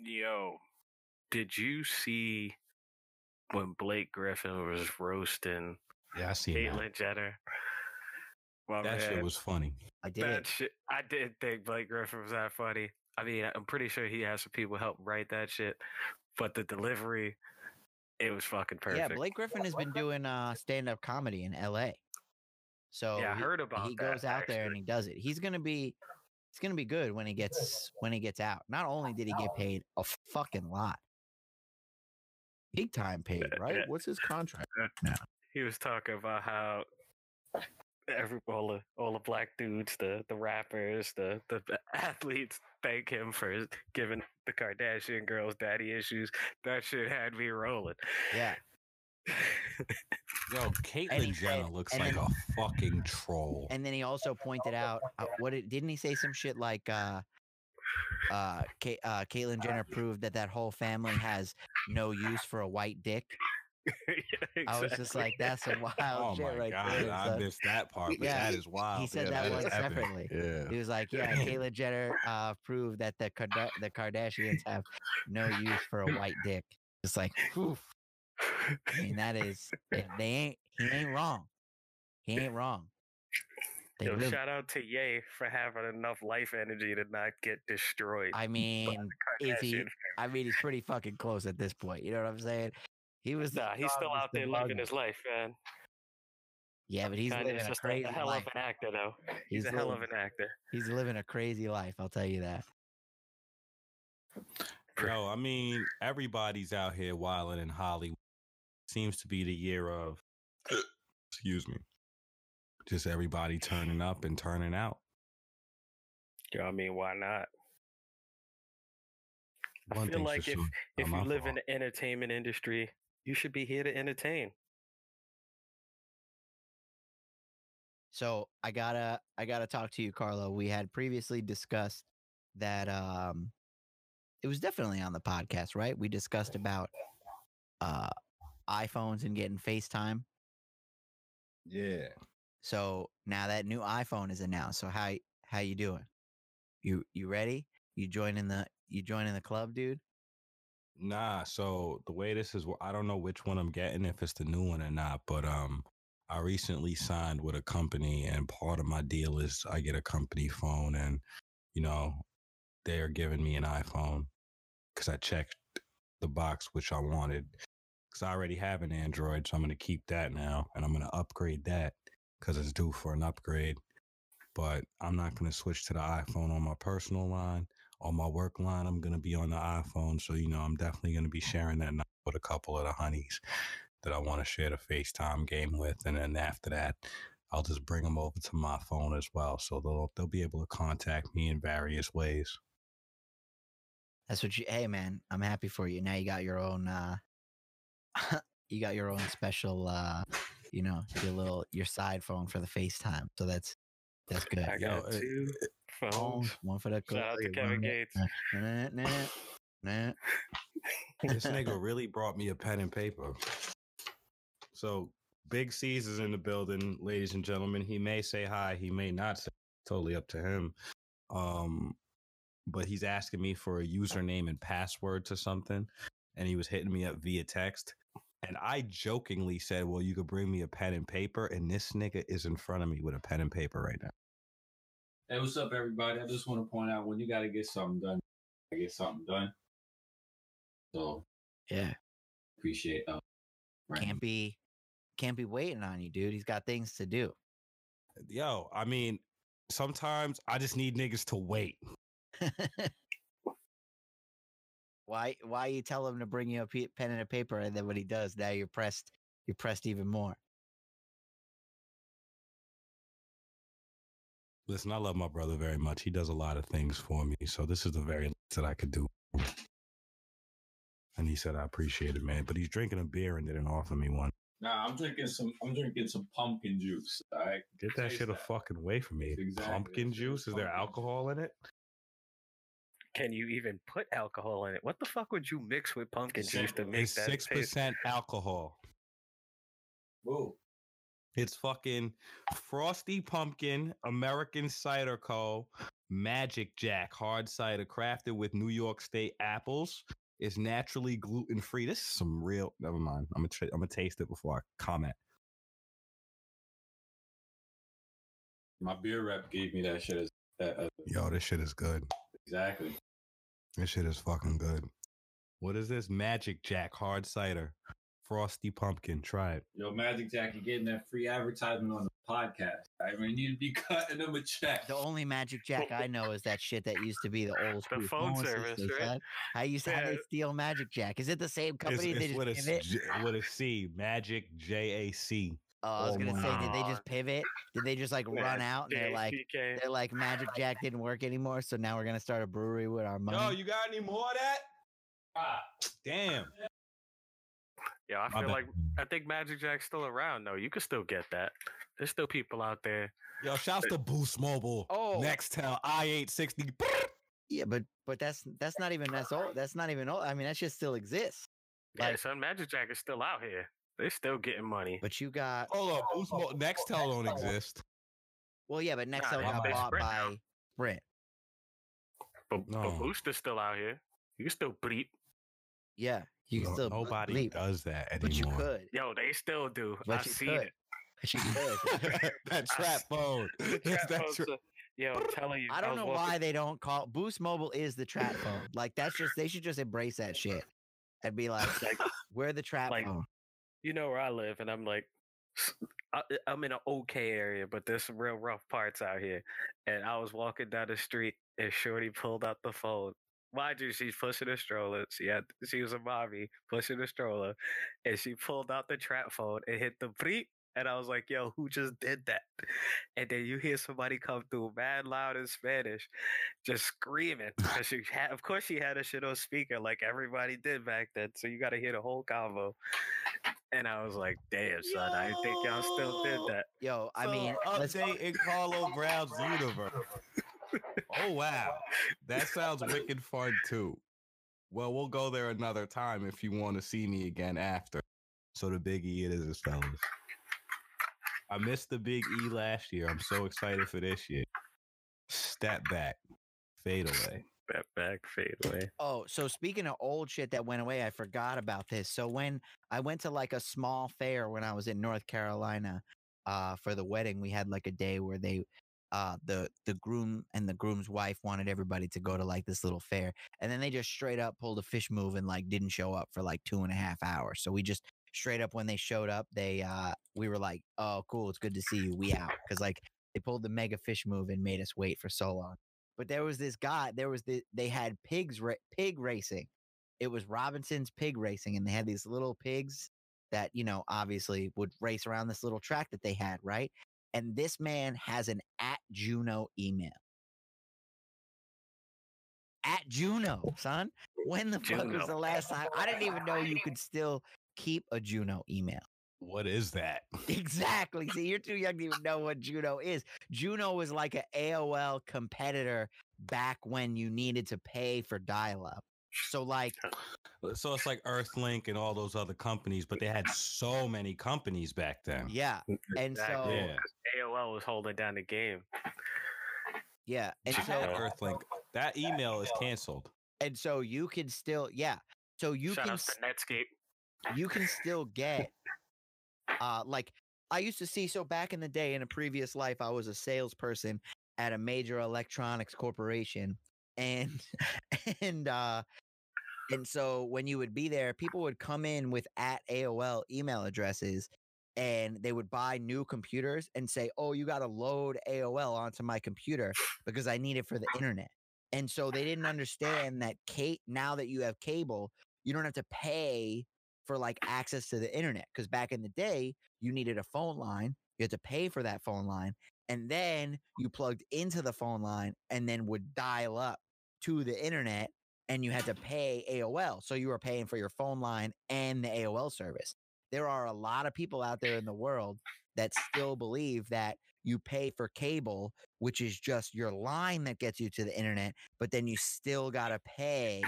Yo, did you see when Blake Griffin was roasting Yeah, I see that. Caitlyn Jenner? My That shit was funny. I did. that shit. I didn't think Blake Griffin was that funny. I mean, I'm pretty sure he has some people help write that shit, but the delivery, it was fucking perfect. Yeah, Blake Griffin has been doing uh stand up comedy in L.A. So Yeah, I he- heard about he that, goes out there and he does it. He's gonna be it's gonna be good when he gets when he gets out. Not only did he get paid a fucking lot, big time paid, right? What's his contract? now? he was talking about how every all the all the black dudes, the the rappers, the the athletes thank him for giving the Kardashian girls daddy issues. That shit had me rolling. Yeah, Yo, And Caitlyn Jenner said- looks like then- a fucking troll. and then he also pointed out uh, what it, didn't he say some shit like uh uh, Ka- uh Caitlyn Jenner proved that that whole family has no use for a white dick. I was just like, that's a wild Oh shit my right god, there. I missed that part, but Yeah, that is wild. he said Yeah, that is one separately. Yeah. He was like, yeah, Caitlyn Jenner uh, proved that the Karda- the Kardashians have no use for a white dick. It's like, whew. I mean, that is they they ain't he ain't wrong. He ain't wrong. They Yo, live, shout out to Ye for having enough life energy to not get destroyed. I mean, is he? I mean, he's pretty fucking close at this point. You know what I'm saying? He was. the Nah, he's still out there of living London. his life, man. Yeah, but he's Kanye's living a just crazy a hell life. of an actor, though. He's, He's a hell of living- an actor. He's living a crazy life. I'll tell you that. Yo, I mean, everybody's out here wilding in Hollywood. Seems to be the year of, excuse me, just everybody turning up and turning out. Yo, I mean, why not? I feel like if sure, if you my live in the entertainment industry, you should be here to entertain. So I gotta I gotta talk to you, Carlo. We had previously discussed that um it was definitely on the podcast, right? We discussed about uh iPhones and getting FaceTime. yeah. So now that new iPhone is announced. So how how you doing? You you ready? You joining the you joining the club, dude? Nah, so the way this is, I don't know which one I'm getting, if it's the new one or not, but um, I recently signed with a company, and part of my deal is I get a company phone, and you know, they are giving me an iPhone because I checked the box which I wanted because I already have an Android, so I'm gonna keep that now, and I'm gonna upgrade that because it's due for an upgrade. But I'm not gonna switch to the iPhone on my personal line on my work line, I'm gonna be on the iPhone. So, you know, I'm definitely gonna be sharing that with a couple of the honeys that I want to share the FaceTime game with. And then after that, I'll just bring them over to my phone as well. So they'll they'll be able to contact me in various ways. That's what you hey man, I'm happy for you. Now you got your own uh you got your own special uh you know, your little your side phone for the FaceTime. So that's that's good. I got uh, two Phone, phones. one for the Shout out to Kevin Gates. Nah, nah, nah, nah. This nigga really brought me a pen and paper. So Big C's is in the building, ladies and gentlemen. He may say hi, he may not say totally up to him. Um, but he's asking me for a username and password to something, and he was hitting me up via text. And I jokingly said, Well, you could bring me a pen and paper, and this nigga is in front of me with a pen and paper right now. Hey, what's up, everybody? I just want to point out when you got to get something done, I get something done. So Yeah. appreciate uh, right. Can't be can't be waiting on you, dude. He's got things to do. Yo, I mean, sometimes I just need niggas to wait. why why you tell him to bring you a pen and a paper and then when he does, now you're pressed you're pressed even more. Listen, I love my brother very much. He does a lot of things for me. So this is the very least that I could do. And he said, I appreciate it, man. But he's drinking a beer and didn't offer me one. Nah, I'm drinking some. I'm drinking some pumpkin juice. All right. Get that Taste shit a fucking away from me. Exactly, Pumpkin that shit is juice? Is there alcohol in it? Can you even put alcohol in it? What the fuck would you mix with pumpkin It's juice to simple. make It's that six percent alcohol. Whoa. It's fucking frosty pumpkin, American Cider Co. Magic Jack hard cider crafted with New York State apples. It's naturally gluten free. This is some real. Never mind. I'm gonna. Tra- I'm gonna taste it before I comment. My beer rep gave me that shit. As, that, uh, Yo, this shit is good. exactly. This shit is fucking good. What is this? Magic Jack hard cider, frosty pumpkin. Try it. Yo, Magic Jack, you're getting that free advertisement on the podcast. I mean, you'd be cutting them a check. The only Magic Jack I know is that shit that used to be the old school phone system, service, right? son. I used to have Yeah. they steal Magic Jack. Is it the same It's, company? they it's just with, a, pivot? J- with a C. Magic J A C. Oh, I was Oh gonna say, did they just pivot? Did they just like run out and they're like, JPK. they're like Magic Jack didn't work anymore, so now we're gonna start a brewery with our money. Yo, you got any more of that? Ah, damn. Yeah, I My feel bad. like I think Magic Jack's still around though. You can still get that. There's still people out there. Yo, shouts to Boost Mobile. Oh. Nextel i860. yeah, but but that's that's not even that's old. That's not even old. I mean, that shit still exists. Yeah, Like- son, Magic Jack is still out here. They still getting money. But you got Hold up, Boost Mo- Nextel don't exist. well, yeah, but Nextel they- got they bought Sprint by now. Sprint. But, No. but Booster's still out here. You can still bleep. Yeah, you can No- still nobody leave, does that anymore. but you could. Yo, they still do. But I you seen could. it. But you could. that trap phone. The trap that phone's tra- a- Yo, I'm telling you. I don't was know walking- why they don't call Boost Mobile is the trap phone. Like that's just they should just embrace that shit and be like, Like, we're the trap like, phone. You know where I live, and I'm like, I, eh, am in an okay area, but there's some real rough parts out here. And I was walking down the street, and Shorty pulled out the phone. Mind you, she's pushing a stroller. She had, she was a mommy pushing a stroller, and she pulled out the trap phone and hit the bleep. And I was like, "Yo, who just did that?" And then you hear somebody come through, mad loud in Spanish, just screaming. She had, of course, she had a shit on speaker, like everybody did back then. So you got to hear the whole convo. And I was like, "Damn, son, I didn't think y'all still did that." Yo, I mean, uh, let's update in Carlo Brown's universe. oh wow, that sounds wicked fun too. Well, we'll go there another time if you want to see me again after. So the Big E it is, fellas. I missed the Big E last year. I'm so excited for this year. Step back, fade away. That back fade away. Oh, so speaking of old shit that went away, I forgot about this. So when I went to like a small fair when I was in North Carolina, uh, for the wedding, we had like a day where they, uh, the the groom and the groom's wife wanted everybody to go to like this little fair, and then they just straight up pulled a fish move and like didn't show up for like two and a half hours. So we just straight up when they showed up, they uh, we were like, oh, cool, it's good to see you. We out because like they pulled the mega fish move and made us wait for so long. But there was this guy there was the they had pigs ra- pig racing. It was robinson's pig racing and they had these little pigs that you know obviously would race around this little track that they had right? And this man has an at juno email. At juno son. When the fuck was the last time i didn't even know you could still keep a juno email What is that? Exactly. See, you're too young to even know what Juno is. Juno was like an AOL competitor back when you needed to pay for dial up. So, like, So it's like Earthlink and all those other companies, but they had so many companies back then. yeah, mm, and so, Yeah. AOL was holding down the game. yeah, and so, like Earthlink. That email is canceled. and so you can still, yeah. So you Shout can out to Netscape. You can still get uh like I used to see so back in the day in a previous life I was a salesperson at a major electronics corporation and and uh and so when you would be there people would come in with at AOL email addresses and they would buy new computers and say oh you got to load AOL onto my computer because I need it for the internet. And so they didn't understand that Kate now that you have cable you don't have to pay for like access to the internet because back in the day you needed a phone line you had to pay for that phone line and then you plugged into the phone line and then would dial up to the internet and you had to pay AOL so you were paying for your phone line and the AOL service. There are a lot of people out there in the world that still believe that you pay for cable which is just your line that gets you to the internet but then you still got to pay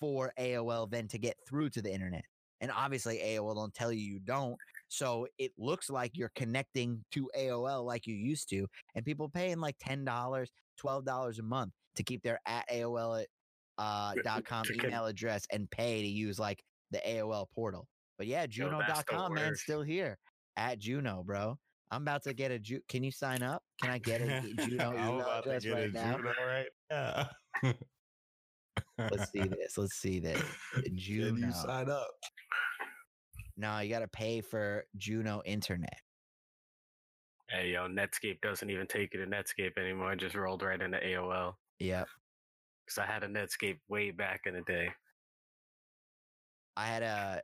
for AOL then to get through to the internet. And obviously AOL don't tell you you don't. So it looks like you're connecting to AOL like you used to. And people paying like $10, $12 a month to keep their at AOL uh, dot com email address and pay to use like the AOL portal. But yeah, Yo, that's the Juno.com, man, still here at Juno, bro. I'm about to get a Ju- Can you sign up? Can I get a Juno I'm about to address get a right now? Juno right now. Let's see this. Let's see this. Can Juno. you sign up? No, you got to pay for Juno Internet. Hey, yo, Netscape doesn't even take you to Netscape anymore. It just rolled right into AOL. Yep. Because I had a Netscape way back in the day. I had a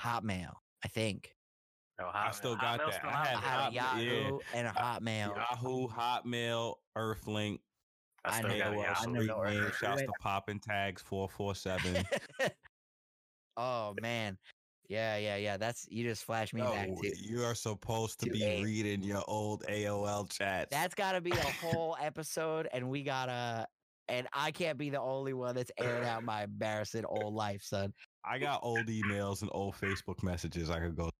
Hotmail, I think. No, I still got Hotmail that. still I had I there. had a Hotmail, yeah. Yahoo and a Hotmail. Yahoo, Hotmail, Earthlink, I I know got a what- I know Street name. Shouts to popping Tags four four seven. oh man. Yeah, yeah, yeah. That's you just flashed me back to. you are supposed to to be reading your old AOL chats. That's got to be a whole episode, and we gotta and I can't be the only one that's airing out my embarrassing old life, son. I got old emails and old Facebook messages I could go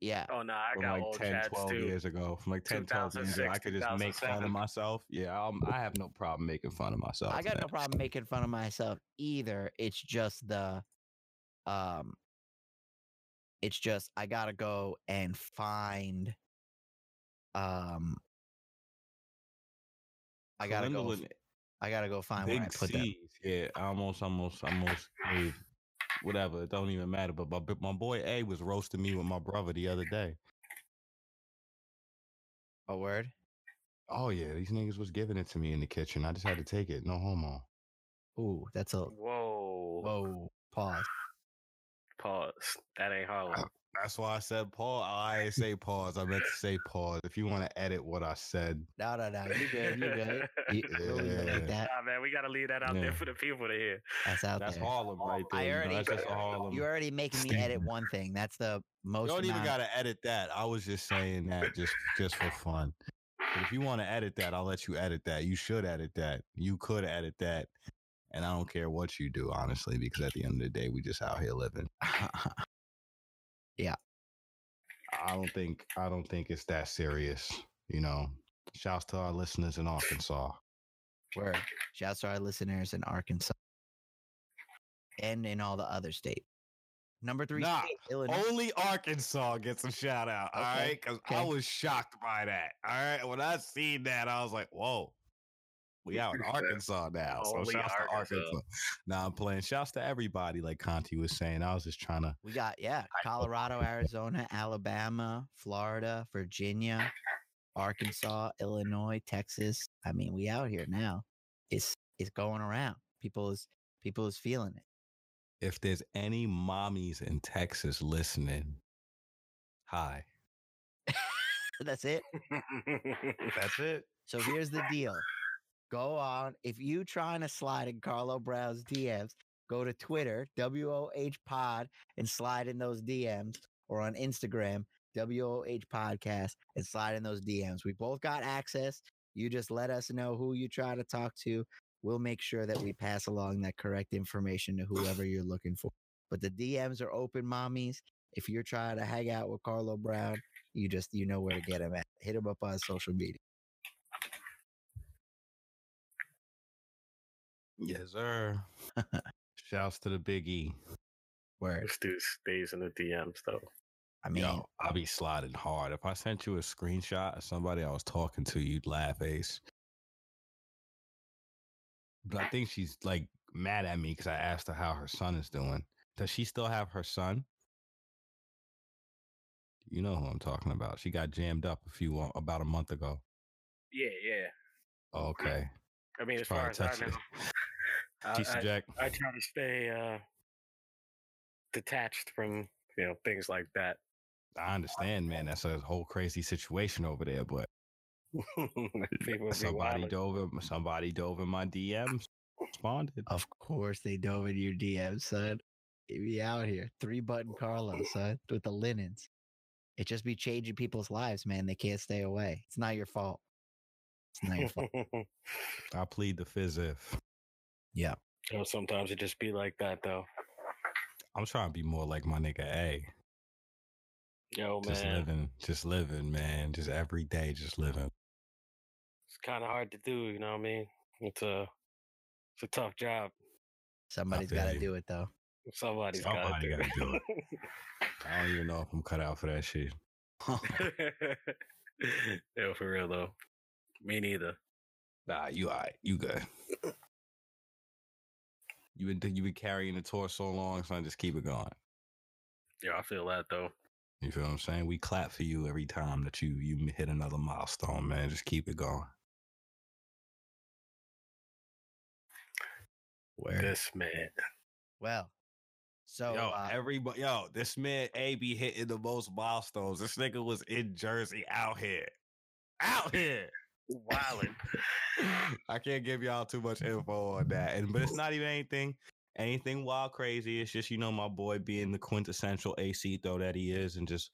Yeah, Oh no, I got like old 10, chats 12 too. years ago. From like 10, 12 years ago. I could just make fun of myself. Yeah, um, I have no problem making fun of myself. I got man. no problem making fun of myself either. It's just the, um, it's just I gotta go and find, um, I gotta go. I gotta go find where I put. C's. Yeah, I almost, almost, almost gave whatever. It don't even matter. But my, but my boy A was roasting me with my brother the other day. A word. Oh yeah, these niggas was giving it to me in the kitchen. I just had to take it. No homo. Ooh, that's a Whoa. whoa. Pause. Pause. That ain't Harlem. That's why I said pause. I say pause. I meant to say pause. If you want to edit what I said, No, no, no. You good? You good? You, we'll leave it Yeah. like that. Nah, man, we gotta leave that out Yeah. there for the people to hear. That's out that's there. Harlem right there. I you know, already- that's just a Harlem. You're already making me edit one thing. That's the most. You don't even gotta edit that. I was just saying that just just for fun. But if you want to edit that, I'll let you edit that. You should edit that. You could edit that. And I don't care what you do, honestly, because at the end of the day, we just out here living. I don't think I don't think it's that serious. You know. Shouts to our listeners in Arkansas. Word. Shouts to our listeners in Arkansas and in all the other states. Number three, Nah, state, Illinois. Only Arkansas gets a shout out. All Okay, right. Because I was shocked by that. All right. When I seen that, I was like, whoa. We out in Arkansas now. So Only shouts to Arkansas. Arkansas. Now I'm playing. Shouts to everybody, like Conti was saying. I was just trying to We got yeah, Colorado, Arizona, Alabama, Florida, Virginia, Arkansas, Illinois, Texas. I mean, we out here now. It's it's going around. People is people is feeling it. if there's any mommies in Texas listening, hi. That's it. That's it. So here's the deal. Go on. If you trying to slide in Carlo Brown's DMs, go to Twitter, WOH Pod, and slide in those DMs, or on Instagram, WOH Podcast, and slide in those DMs. We both got access. You just let us know who you try to talk to. We'll make sure that we pass along that correct information to whoever you're looking for. But the DMs are open, mommies. If you're trying to hang out with Carlo Brown, you just you know where to get him at. Hit him up on social media. Yes, sir. Shouts to the Big E. Word. this dude stays in the DMs though. I mean, Yo, I'll be sliding hard. If I sent you a screenshot of somebody I was talking to, you'd laugh, Ace. But I think she's like mad at me because I asked her how her son is doing. Does she still have her son? You know who I'm talking about. She got jammed up a few uh, about a month ago. Yeah, yeah. Okay. I mean, She as far as I know, I, Jason I, Jack. I try to stay uh, detached from you know things like that. I understand, man. That's a whole crazy situation over there, but somebody dove in, somebody dove in my DMs, responded. Of course they dove in your DM, son. It be out here. Three button Carlos, son, with the linens. It just be changing people's lives, man. They can't stay away. It's not your fault. It's not your fault. I plead the fizz if. You oh, know, sometimes it just be like that though. I'm trying to be more like my nigga A. Yo, Just man, living, just living, man. Just every day, just living. it's kind of hard to do. You know what I mean? It's a it's a tough job. Somebody's got to do it though. Somebody's Somebody got gotta to do it. I don't even know if I'm cut out for that shit. Yo, for real though. Me neither. Nah, you alright. You good. You been you been carrying the torch so long, son. Just keep it going. Yeah, I feel that though. You feel what I'm saying? We clap for you every time that you you hit another milestone, man. Just keep it going. Where? This man. Well, so yo, uh, everybody, yo, this man A be hitting the most milestones. This nigga was in Jersey, out here, out here. Wildin'. I can't give y'all too much info on that, and but it's not even anything, anything wild crazy. It's just you know my boy being the quintessential AC though that he is, and just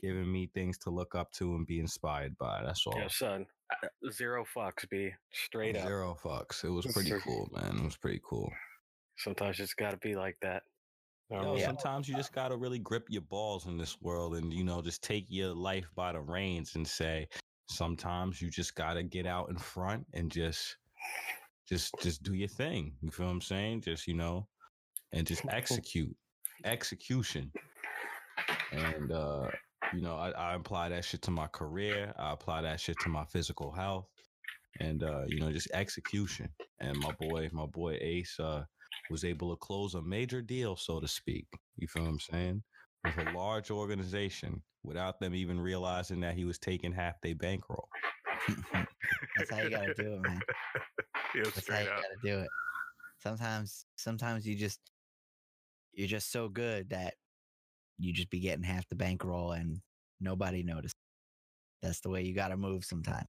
giving me things to look up to and be inspired by. That's all. Yo, son, uh, Zero fucks, be Straight up. Zero fucks. It was pretty cool, man. It was pretty cool. Sometimes it's got to be like that. You know what I Yo, mean? sometimes you just gotta really grip your balls in this world and you know just take your life by the reins and say sometimes you just gotta get out in front and just just just do your thing you feel what i'm saying just you know and just execute execution and uh you know I, I apply that shit to my career i apply that shit to my physical health and uh you know just execution and my boy my boy ace uh was able to close a major deal, so to speak. You feel what I'm saying? With a large organization without them even realizing that he was taking half their bankroll. That's how you gotta do it, man. Yeah, That's how you up. gotta do it. Sometimes, sometimes you just you're just so good that you just be getting half the bankroll and nobody noticed. That's the way you gotta move sometimes.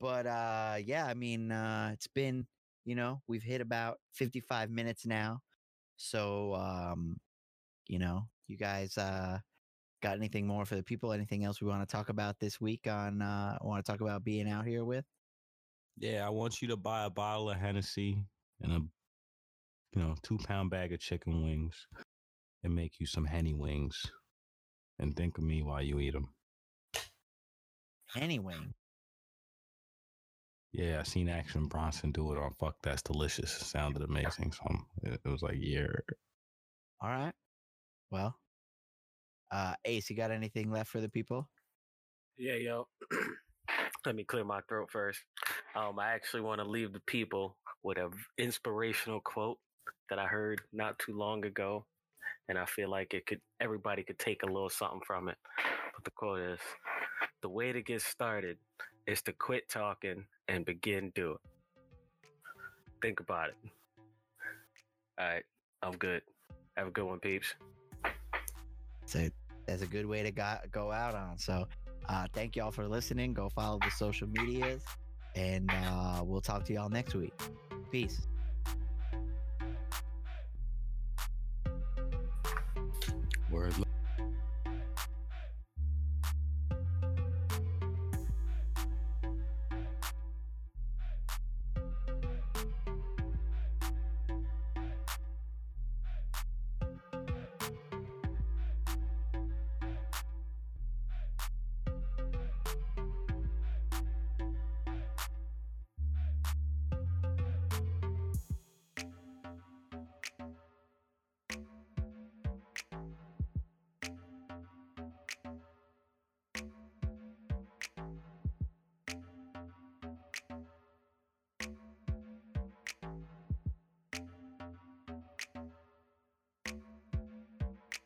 But uh, yeah, I mean, uh, it's been you know we've hit about 55 minutes now, so um, you know, you guys uh got anything more for the people? Anything else we want to talk about this week on uh want to talk about being out here with? Yeah, I want you to buy a bottle of Hennessy and a you know two pound bag of chicken wings and make you some Henny wings and think of me while you eat them. Anyway, Yeah, I seen Action Bronson do it on Fuck That's Delicious. It sounded amazing. So I'm- it, it was like, yeah. All right. Well, uh, Ace, you got anything left for the people? Yeah, yo. Let me clear my throat first. Um, I actually want to leave the people with a v- inspirational quote that I heard not too long ago, and I feel like it could everybody could take a little something from it. But the quote is: "The way to get started is to quit talking and begin doing." Think about it. All right, I'm good. Have a good one, peeps. So that's a good way to go, go out on. So uh, thank y'all for listening. Go follow the social medias, and uh, we'll talk to y'all next week. Peace. Word.